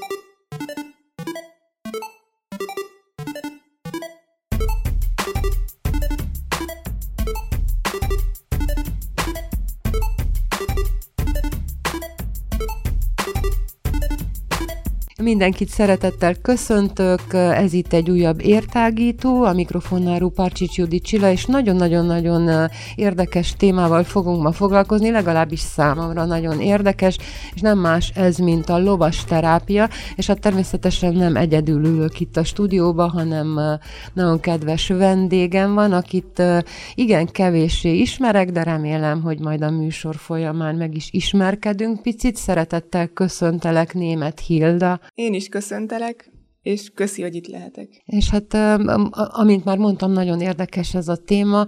thank you Mindenkit szeretettel köszöntök, ez itt egy újabb értágító, a mikrofonnál Rupárcsics Judit Csilla, és nagyon-nagyon-nagyon érdekes témával fogunk ma foglalkozni, legalábbis számomra nagyon érdekes, és nem más ez, mint a lovas terápia, és hát természetesen nem egyedül ülök itt a stúdióba, hanem nagyon kedves vendégem van, akit igen kevéssé ismerek, de remélem, hogy majd a műsor folyamán meg is ismerkedünk picit. Szeretettel köszöntelek német Hilda, én is köszöntelek, és köszi, hogy itt lehetek. És hát, amint már mondtam, nagyon érdekes ez a téma,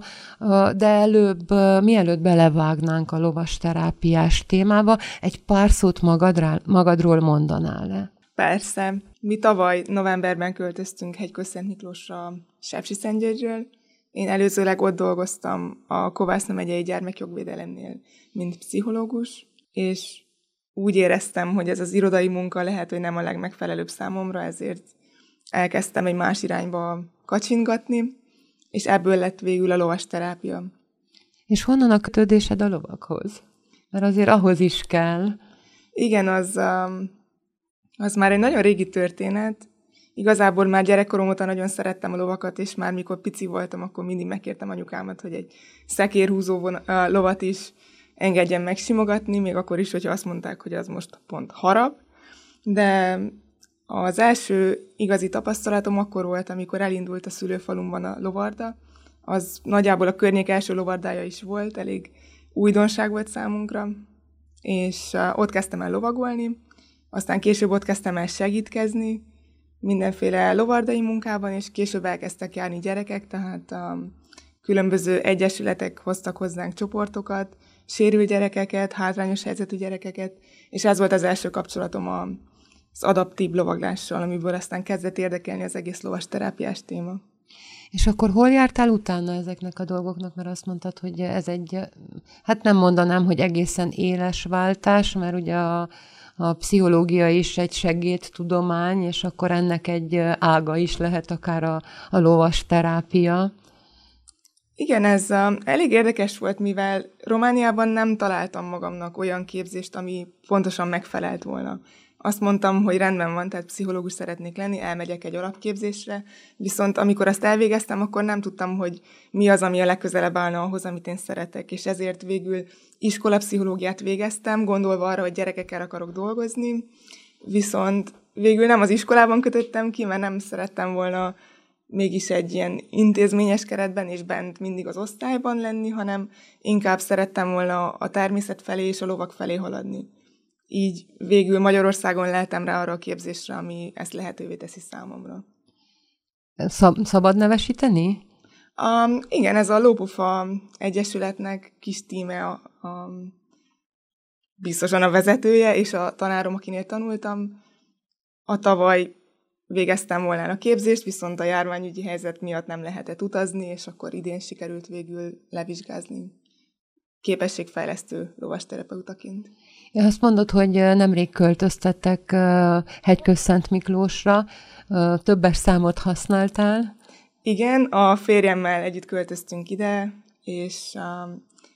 de előbb, mielőtt belevágnánk a lovas terápiás témába, egy pár szót magadrá, magadról mondanál-e? Persze. Mi tavaly novemberben költöztünk Hegyköszent Miklósra Sepsiszentgyörgyről. Én előzőleg ott dolgoztam a Kovászna megyei gyermekjogvédelemnél, mint pszichológus, és úgy éreztem, hogy ez az irodai munka lehet, hogy nem a legmegfelelőbb számomra, ezért elkezdtem egy más irányba kacsingatni, és ebből lett végül a lovas terápia. És honnan a kötődésed a lovakhoz? Mert azért ahhoz is kell. Igen, az, um, az már egy nagyon régi történet. Igazából már gyerekkorom óta nagyon szerettem a lovakat, és már mikor pici voltam, akkor mindig megkértem anyukámat, hogy egy szekérhúzó lovat is engedjen megsimogatni, még akkor is, hogyha azt mondták, hogy az most pont harap. De az első igazi tapasztalatom akkor volt, amikor elindult a szülőfalumban a lovarda. Az nagyjából a környék első lovardája is volt, elég újdonság volt számunkra, és ott kezdtem el lovagolni, aztán később ott kezdtem el segítkezni, mindenféle lovardai munkában, és később elkezdtek járni gyerekek, tehát a különböző egyesületek hoztak hozzánk csoportokat, sérült gyerekeket, hátrányos helyzetű gyerekeket, és ez volt az első kapcsolatom a, az adaptív lovaglással, amiből aztán kezdett érdekelni az egész lovas terápiás téma. És akkor hol jártál utána ezeknek a dolgoknak, mert azt mondtad, hogy ez egy, hát nem mondanám, hogy egészen éles váltás, mert ugye a, a pszichológia is egy segédtudomány, és akkor ennek egy ága is lehet akár a, a lovas terápia. Igen, ez uh, elég érdekes volt, mivel Romániában nem találtam magamnak olyan képzést, ami pontosan megfelelt volna. Azt mondtam, hogy rendben van, tehát pszichológus szeretnék lenni, elmegyek egy alapképzésre, viszont amikor azt elvégeztem, akkor nem tudtam, hogy mi az, ami a legközelebb állna ahhoz, amit én szeretek, és ezért végül iskolapszichológiát végeztem, gondolva arra, hogy gyerekekkel akarok dolgozni, viszont végül nem az iskolában kötöttem ki, mert nem szerettem volna mégis egy ilyen intézményes keretben és bent mindig az osztályban lenni, hanem inkább szerettem volna a természet felé és a lovak felé haladni. Így végül Magyarországon lehetem rá arra a képzésre, ami ezt lehetővé teszi számomra. Szab- szabad nevesíteni? Um, igen, ez a Lópufa Egyesületnek kis tíme a, a, biztosan a vezetője, és a tanárom, akinél tanultam. A tavaly végeztem volna a képzést, viszont a járványügyi helyzet miatt nem lehetett utazni, és akkor idén sikerült végül levizsgázni képességfejlesztő lovasterepeutaként. Ja, azt mondod, hogy nemrég költöztettek Hegykösszent Miklósra, többes számot használtál? Igen, a férjemmel együtt költöztünk ide, és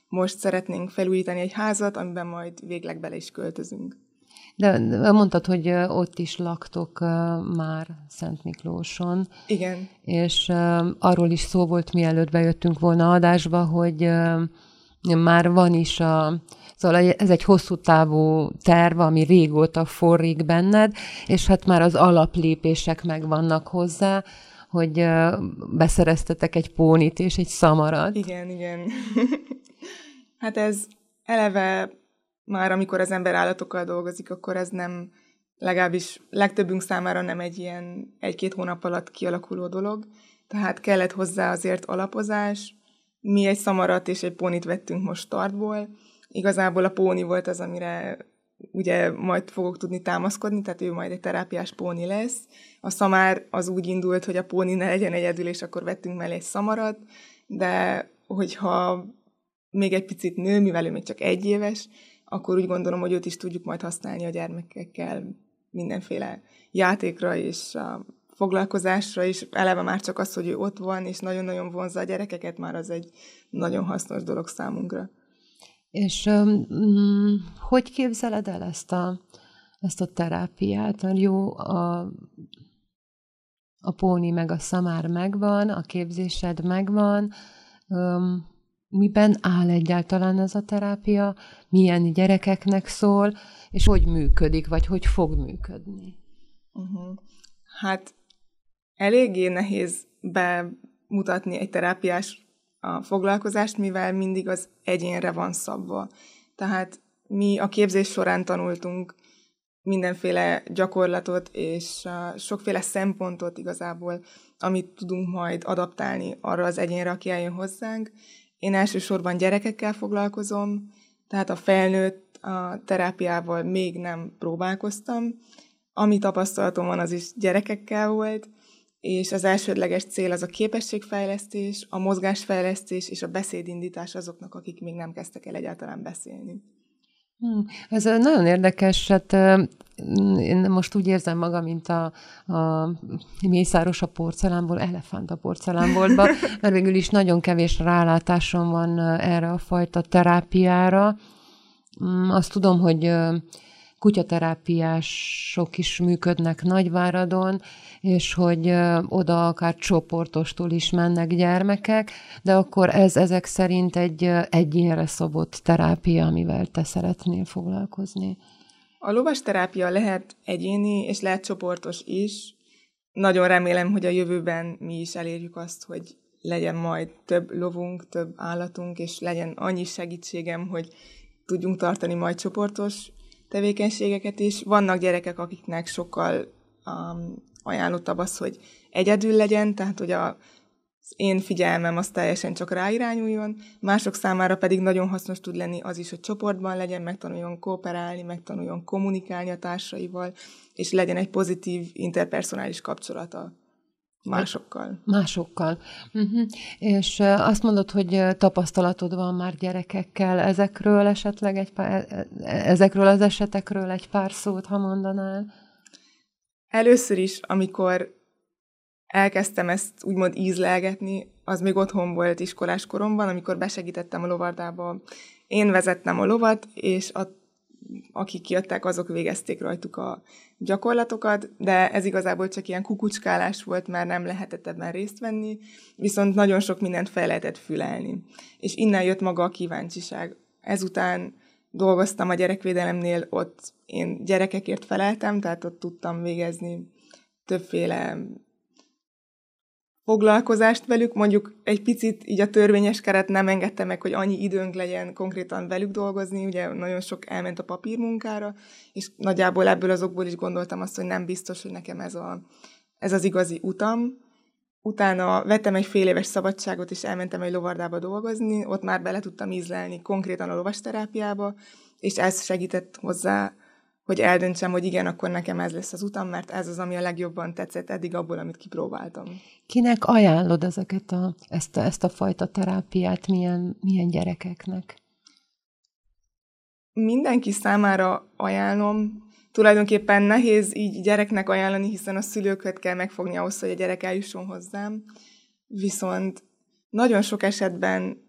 most szeretnénk felújítani egy házat, amiben majd végleg bele is költözünk. De mondtad, hogy ott is laktok már Szent Miklóson. Igen. És arról is szó volt, mielőtt bejöttünk volna adásba, hogy már van is a, Szóval ez egy hosszú távú terv, ami régóta forrik benned, és hát már az alaplépések megvannak hozzá, hogy beszereztetek egy pónit és egy szamarat. Igen, igen. hát ez eleve már amikor az ember állatokkal dolgozik, akkor ez nem, legalábbis legtöbbünk számára nem egy ilyen egy-két hónap alatt kialakuló dolog, tehát kellett hozzá azért alapozás. Mi egy szamarat és egy pónit vettünk most startból. Igazából a póni volt az, amire ugye majd fogok tudni támaszkodni, tehát ő majd egy terápiás póni lesz. A szamár az úgy indult, hogy a póni ne legyen egyedül, és akkor vettünk mellé egy szamarat, de hogyha még egy picit nő, mivel ő még csak egy éves, akkor úgy gondolom, hogy őt is tudjuk majd használni a gyermekekkel mindenféle játékra és foglalkozásra is. Eleve már csak az, hogy ő ott van, és nagyon-nagyon vonzza a gyerekeket, már az egy nagyon hasznos dolog számunkra. És um, hogy képzeled el ezt a, ezt a terápiát? Jó, a, a póni meg a szamár megvan, a képzésed megvan, um, miben áll egyáltalán ez a terápia, milyen gyerekeknek szól, és hogy működik, vagy hogy fog működni? Uh-huh. Hát eléggé nehéz bemutatni egy terápiás a foglalkozást, mivel mindig az egyénre van szabva. Tehát mi a képzés során tanultunk mindenféle gyakorlatot és sokféle szempontot igazából, amit tudunk majd adaptálni arra az egyénre, aki eljön hozzánk. Én elsősorban gyerekekkel foglalkozom, tehát a felnőtt a terápiával még nem próbálkoztam. Ami tapasztalatom van, az is gyerekekkel volt, és az elsődleges cél az a képességfejlesztés, a mozgásfejlesztés és a beszédindítás azoknak, akik még nem kezdtek el egyáltalán beszélni. Hmm, ez nagyon érdekes, hát én most úgy érzem magam, mint a, a mészáros a porcelánból, elefánt a porcelánboltba, mert végül is nagyon kevés rálátásom van erre a fajta terápiára. Hmm, azt tudom, hogy kutyaterápiások is működnek Nagyváradon, és hogy oda akár csoportostól is mennek gyermekek, de akkor ez ezek szerint egy egyénre szabott terápia, amivel te szeretnél foglalkozni. A lovas terápia lehet egyéni, és lehet csoportos is. Nagyon remélem, hogy a jövőben mi is elérjük azt, hogy legyen majd több lovunk, több állatunk, és legyen annyi segítségem, hogy tudjunk tartani majd csoportos tevékenységeket is. Vannak gyerekek, akiknek sokkal um, ajánlottabb az, hogy egyedül legyen, tehát hogy a, az én figyelmem az teljesen csak ráirányuljon, mások számára pedig nagyon hasznos tud lenni az is, hogy csoportban legyen, megtanuljon kooperálni, megtanuljon kommunikálni a társaival, és legyen egy pozitív interpersonális kapcsolata másokkal. Másokkal. Uh-huh. És azt mondod, hogy tapasztalatod van már gyerekekkel. Ezekről esetleg egy pár, e, e, ezekről az esetekről egy pár szót, ha mondanál? Először is, amikor elkezdtem ezt úgymond ízlelgetni, az még otthon volt iskolás koromban, amikor besegítettem a lovardába. Én vezettem a lovat, és a, akik jöttek, azok végezték rajtuk a gyakorlatokat, de ez igazából csak ilyen kukucskálás volt, már nem lehetett ebben részt venni, viszont nagyon sok mindent fel lehetett fülelni. És innen jött maga a kíváncsiság. Ezután dolgoztam a gyerekvédelemnél, ott én gyerekekért feleltem, tehát ott tudtam végezni többféle foglalkozást velük, mondjuk egy picit így a törvényes keret nem engedte meg, hogy annyi időnk legyen konkrétan velük dolgozni, ugye nagyon sok elment a papírmunkára, és nagyjából ebből azokból is gondoltam azt, hogy nem biztos, hogy nekem ez, a, ez az igazi utam. Utána vettem egy fél éves szabadságot, és elmentem egy lovardába dolgozni, ott már bele tudtam ízlelni konkrétan a lovasterápiába, és ez segített hozzá, hogy eldöntsem, hogy igen, akkor nekem ez lesz az utam, mert ez az, ami a legjobban tetszett eddig abból, amit kipróbáltam. Kinek ajánlod ezeket a, ezt, a, ezt a fajta terápiát, milyen, milyen gyerekeknek? Mindenki számára ajánlom. Tulajdonképpen nehéz így gyereknek ajánlani, hiszen a szülőket kell megfogni ahhoz, hogy a gyerek eljusson hozzám. Viszont nagyon sok esetben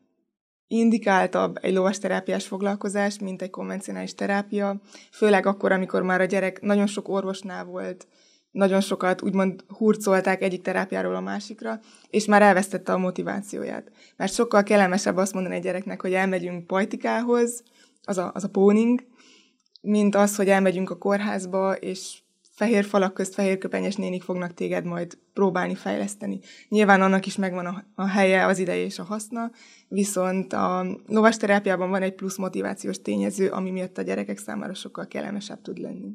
indikáltabb egy lovasterápiás foglalkozás, mint egy konvencionális terápia, főleg akkor, amikor már a gyerek nagyon sok orvosnál volt, nagyon sokat úgymond hurcolták egyik terápiáról a másikra, és már elvesztette a motivációját. Mert sokkal kellemesebb azt mondani egy gyereknek, hogy elmegyünk pajtikához, az a, az a póning, mint az, hogy elmegyünk a kórházba, és fehér falak közt fehér köpenyes nénik fognak téged majd próbálni fejleszteni. Nyilván annak is megvan a, a helye, az ideje és a haszna, viszont a lovasterápiában van egy plusz motivációs tényező, ami miatt a gyerekek számára sokkal kellemesebb tud lenni.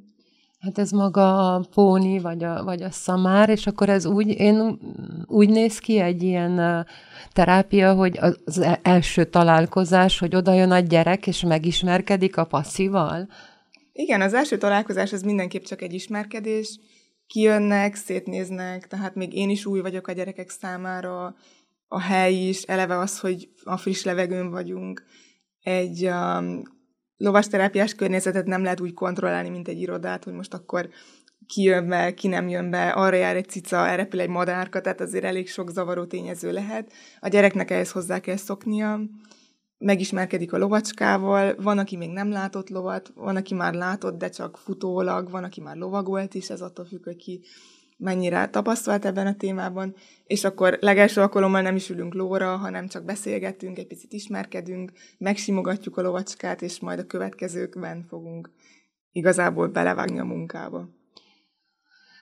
Hát ez maga a póni, vagy a, vagy a szamár, és akkor ez úgy, én úgy néz ki egy ilyen terápia, hogy az e-, első találkozás, hogy oda jön a gyerek, és megismerkedik a passzival? Igen, az első találkozás az mindenképp csak egy ismerkedés. Kijönnek, szétnéznek, tehát még én is új vagyok a gyerekek számára, a hely is, eleve az, hogy a friss levegőn vagyunk, egy um, lovasterápiás környezetet nem lehet úgy kontrollálni, mint egy irodát, hogy most akkor ki jön be, ki nem jön be, arra jár egy cica, elrepül egy madárka, tehát azért elég sok zavaró tényező lehet. A gyereknek ehhez hozzá kell szoknia, megismerkedik a lovacskával, van, aki még nem látott lovat, van, aki már látott, de csak futólag, van, aki már lovagolt is, ez attól függ, hogy ki mennyire tapasztalt ebben a témában, és akkor legelső alkalommal nem is ülünk lóra, hanem csak beszélgetünk, egy picit ismerkedünk, megsimogatjuk a lovacskát, és majd a következőkben fogunk igazából belevágni a munkába.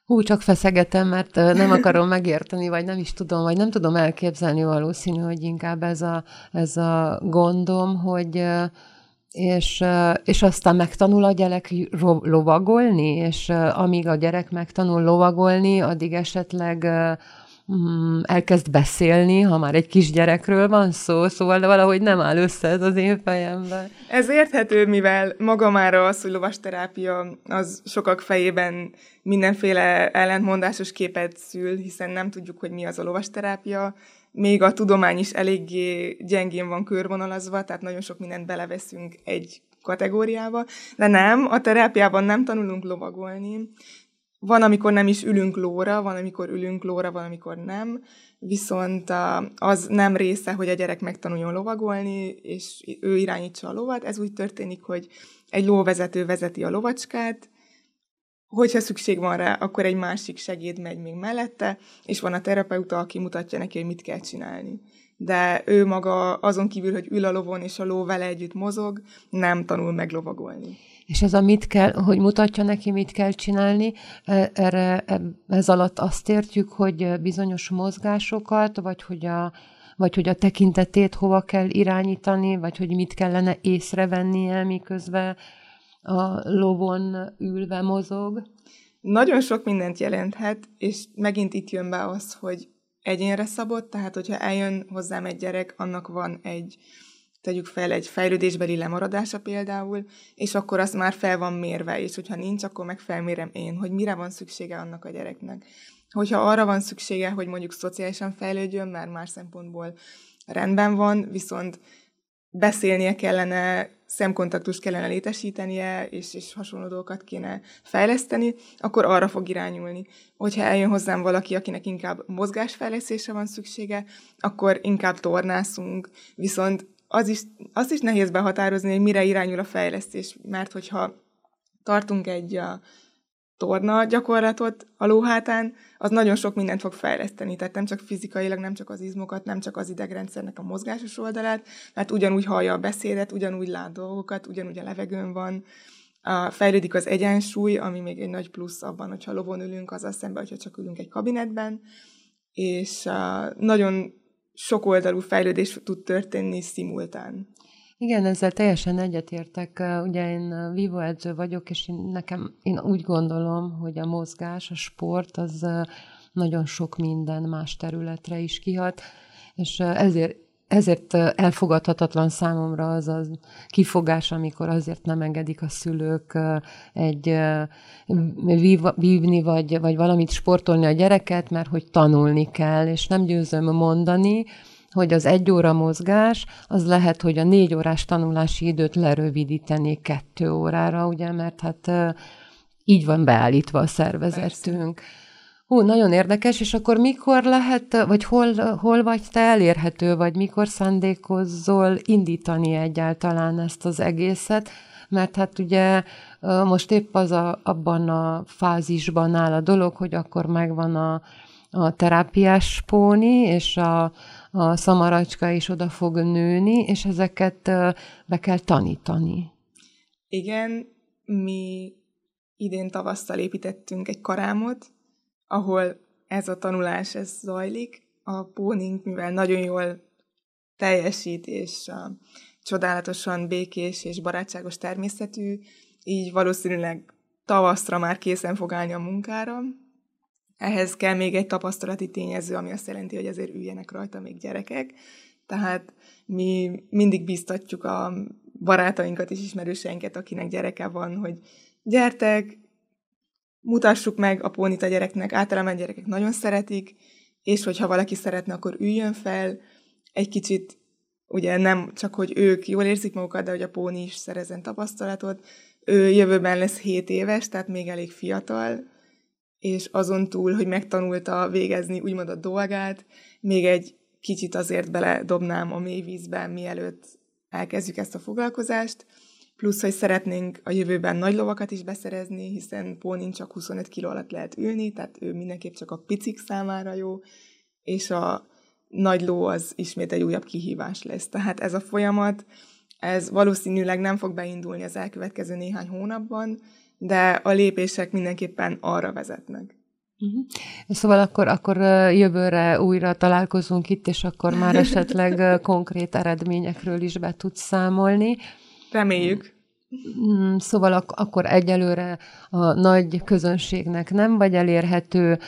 Hú, csak feszegetem, mert nem akarom megérteni, vagy nem is tudom, vagy nem tudom elképzelni valószínű, hogy inkább ez a, ez a gondom, hogy és, és aztán megtanul a gyerek lovagolni, és amíg a gyerek megtanul lovagolni, addig esetleg elkezd beszélni, ha már egy kisgyerekről van szó, szóval valahogy nem áll össze ez az én fejemben. Ez érthető, mivel maga már az, hogy lovasterápia, az sokak fejében mindenféle ellentmondásos képet szül, hiszen nem tudjuk, hogy mi az a lovasterápia, még a tudomány is eléggé gyengén van körvonalazva, tehát nagyon sok mindent beleveszünk egy kategóriába, de nem, a terápiában nem tanulunk lovagolni. Van, amikor nem is ülünk lóra, van, amikor ülünk lóra, van, amikor nem, viszont az nem része, hogy a gyerek megtanuljon lovagolni, és ő irányítsa a lovat. Ez úgy történik, hogy egy lóvezető vezeti a lovacskát, Hogyha szükség van rá, akkor egy másik segéd megy még mellette, és van a terapeuta, aki mutatja neki, hogy mit kell csinálni. De ő maga azon kívül, hogy ül a lovon, és a ló vele együtt mozog, nem tanul meg lovagolni. És ez a mit kell, hogy mutatja neki, mit kell csinálni, e, erre, e, ez alatt azt értjük, hogy bizonyos mozgásokat, vagy hogy a, vagy hogy a tekintetét hova kell irányítani, vagy hogy mit kellene észrevennie, miközben a lovon ülve mozog? Nagyon sok mindent jelenthet, és megint itt jön be az, hogy egyénre szabott, tehát hogyha eljön hozzám egy gyerek, annak van egy, tegyük fel, egy fejlődésbeli lemaradása például, és akkor az már fel van mérve, és hogyha nincs, akkor meg felmérem én, hogy mire van szüksége annak a gyereknek. Hogyha arra van szüksége, hogy mondjuk szociálisan fejlődjön, mert más szempontból rendben van, viszont beszélnie kellene, szemkontaktust kellene létesítenie, és, és hasonló dolgokat kéne fejleszteni, akkor arra fog irányulni. Hogyha eljön hozzám valaki, akinek inkább mozgásfejlesztése van szüksége, akkor inkább tornászunk, viszont az is, azt is nehéz behatározni, hogy mire irányul a fejlesztés, mert hogyha tartunk egy a torna gyakorlatot a lóhátán, az nagyon sok mindent fog fejleszteni, tehát nem csak fizikailag, nem csak az izmokat, nem csak az idegrendszernek a mozgásos oldalát, mert ugyanúgy hallja a beszédet, ugyanúgy lát dolgokat, ugyanúgy a levegőn van, a, fejlődik az egyensúly, ami még egy nagy plusz abban, hogyha lovon ülünk, az szemben, hogyha csak ülünk egy kabinetben, és a, nagyon sokoldalú fejlődés tud történni szimultán. Igen, ezzel teljesen egyetértek. Ugye én vivo vagyok, és én, nekem én úgy gondolom, hogy a mozgás, a sport az nagyon sok minden más területre is kihat, és ezért ezért elfogadhatatlan számomra az a kifogás, amikor azért nem engedik a szülők egy vívni, vagy, vagy valamit sportolni a gyereket, mert hogy tanulni kell, és nem győzöm mondani, hogy az egy óra mozgás, az lehet, hogy a négy órás tanulási időt lerövidíteni kettő órára, ugye, mert hát így van beállítva a szervezetünk. Persze. Hú, nagyon érdekes, és akkor mikor lehet, vagy hol, hol vagy te elérhető, vagy mikor szándékozol indítani egyáltalán ezt az egészet? Mert hát ugye most épp az a, abban a fázisban áll a dolog, hogy akkor megvan a, a terápiás póni, és a, a szamaracska is oda fog nőni, és ezeket be kell tanítani. Igen, mi idén tavasztal építettünk egy karámot, ahol ez a tanulás ez zajlik. A pónink, mivel nagyon jól teljesít, és a csodálatosan békés és barátságos természetű, így valószínűleg tavaszra már készen fog állni a munkára, ehhez kell még egy tapasztalati tényező, ami azt jelenti, hogy azért üljenek rajta még gyerekek. Tehát mi mindig biztatjuk a barátainkat és ismerőseinket, akinek gyereke van, hogy gyertek, mutassuk meg a pónit a gyereknek, általában a gyerekek nagyon szeretik, és hogyha valaki szeretne, akkor üljön fel, egy kicsit ugye nem csak, hogy ők jól érzik magukat, de hogy a póni is szerezen tapasztalatot. Ő jövőben lesz 7 éves, tehát még elég fiatal, és azon túl, hogy megtanulta végezni úgymond a dolgát, még egy kicsit azért beledobnám a mély vízben, mielőtt elkezdjük ezt a foglalkozást, plusz, hogy szeretnénk a jövőben nagy lovakat is beszerezni, hiszen pónin csak 25 kg alatt lehet ülni, tehát ő mindenképp csak a picik számára jó, és a nagy ló az ismét egy újabb kihívás lesz. Tehát ez a folyamat, ez valószínűleg nem fog beindulni az elkövetkező néhány hónapban, de a lépések mindenképpen arra vezetnek. Uh-huh. Szóval akkor, akkor jövőre újra találkozunk itt, és akkor már esetleg konkrét eredményekről is be tudsz számolni. Reméljük. Mm, szóval ak- akkor egyelőre a nagy közönségnek nem vagy elérhető,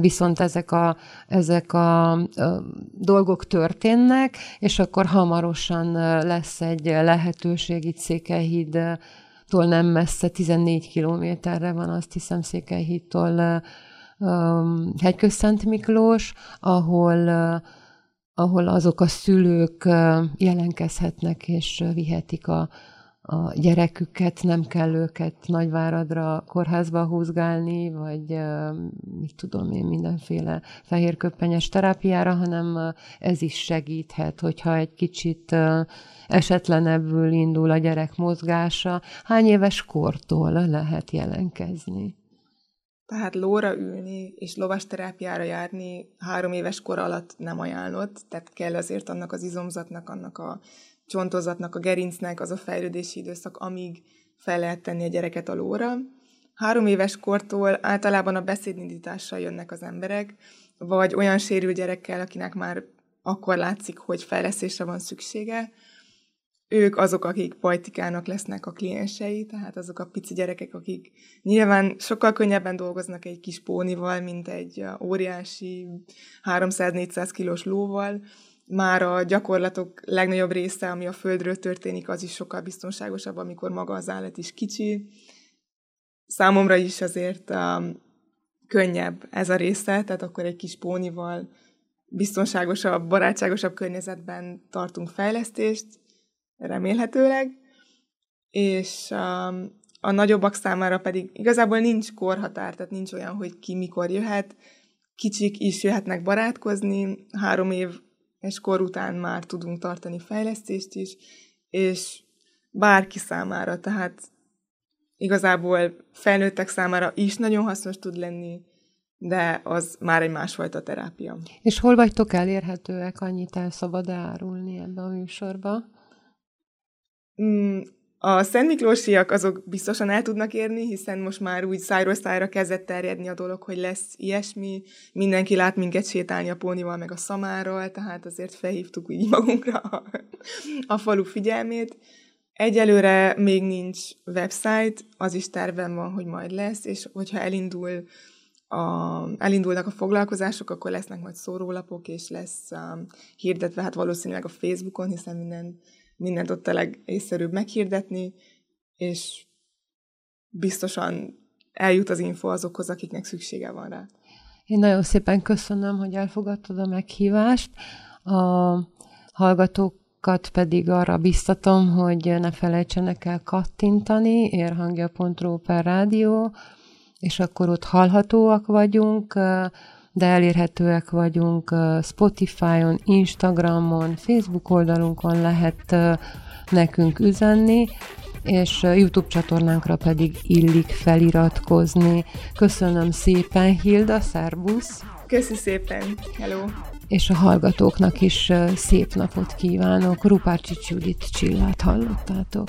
viszont ezek a, ezek a, a dolgok történnek, és akkor hamarosan lesz egy lehetőség itt Székelyhíd nem messze, 14 kilométerre van, azt hiszem Székelyhídtól um, Hegyközszent Miklós, ahol uh, ahol azok a szülők jelenkezhetnek és vihetik a, a gyereküket, nem kell őket Nagyváradra kórházba húzgálni, vagy mit tudom én, mindenféle fehérköppenyes terápiára, hanem ez is segíthet, hogyha egy kicsit esetlenebbül indul a gyerek mozgása. Hány éves kortól lehet jelenkezni? Tehát lóra ülni és lovas terápiára járni három éves kor alatt nem ajánlott, tehát kell azért annak az izomzatnak, annak a csontozatnak, a gerincnek az a fejlődési időszak, amíg fel lehet tenni a gyereket a lóra. Három éves kortól általában a beszédindítással jönnek az emberek, vagy olyan sérült gyerekkel, akinek már akkor látszik, hogy fejlesztésre van szüksége. Ők azok, akik pajtikának lesznek a kliensei, tehát azok a pici gyerekek, akik nyilván sokkal könnyebben dolgoznak egy kis pónival, mint egy óriási 300-400 kilós lóval, már a gyakorlatok legnagyobb része, ami a földről történik, az is sokkal biztonságosabb, amikor maga az állat is kicsi. Számomra is azért um, könnyebb ez a része, tehát akkor egy kis pónival biztonságosabb, barátságosabb környezetben tartunk fejlesztést, remélhetőleg, és um, a nagyobbak számára pedig igazából nincs korhatár, tehát nincs olyan, hogy ki mikor jöhet, kicsik is jöhetnek barátkozni, három év és kor után már tudunk tartani fejlesztést is, és bárki számára, tehát igazából felnőttek számára is nagyon hasznos tud lenni, de az már egy másfajta terápia. És hol vagytok elérhetőek, annyit el szabad árulni ebbe a műsorba? Mm, a Szent Miklósiak azok biztosan el tudnak érni, hiszen most már úgy szájról szájra kezdett terjedni a dolog, hogy lesz ilyesmi. Mindenki lát minket sétálni a pónival, meg a szamárral, tehát azért felhívtuk így magunkra a, a falu figyelmét. Egyelőre még nincs website, az is tervem van, hogy majd lesz, és hogyha elindul a, elindulnak a foglalkozások, akkor lesznek majd szórólapok, és lesz um, hirdetve, hát valószínűleg a Facebookon, hiszen minden mindent ott a legészszerűbb meghirdetni, és biztosan eljut az info azokhoz, akiknek szüksége van rá. Én nagyon szépen köszönöm, hogy elfogadtad a meghívást. A hallgatókat pedig arra biztatom, hogy ne felejtsenek el kattintani, érhangja.ru per rádió, és akkor ott hallhatóak vagyunk, de elérhetőek vagyunk Spotify-on, Instagramon, Facebook oldalunkon lehet nekünk üzenni, és YouTube csatornánkra pedig illik feliratkozni. Köszönöm szépen, Hilda, szervusz! Köszi szépen, hello! És a hallgatóknak is szép napot kívánok. Rupárcsics Judit Csillát hallottátok.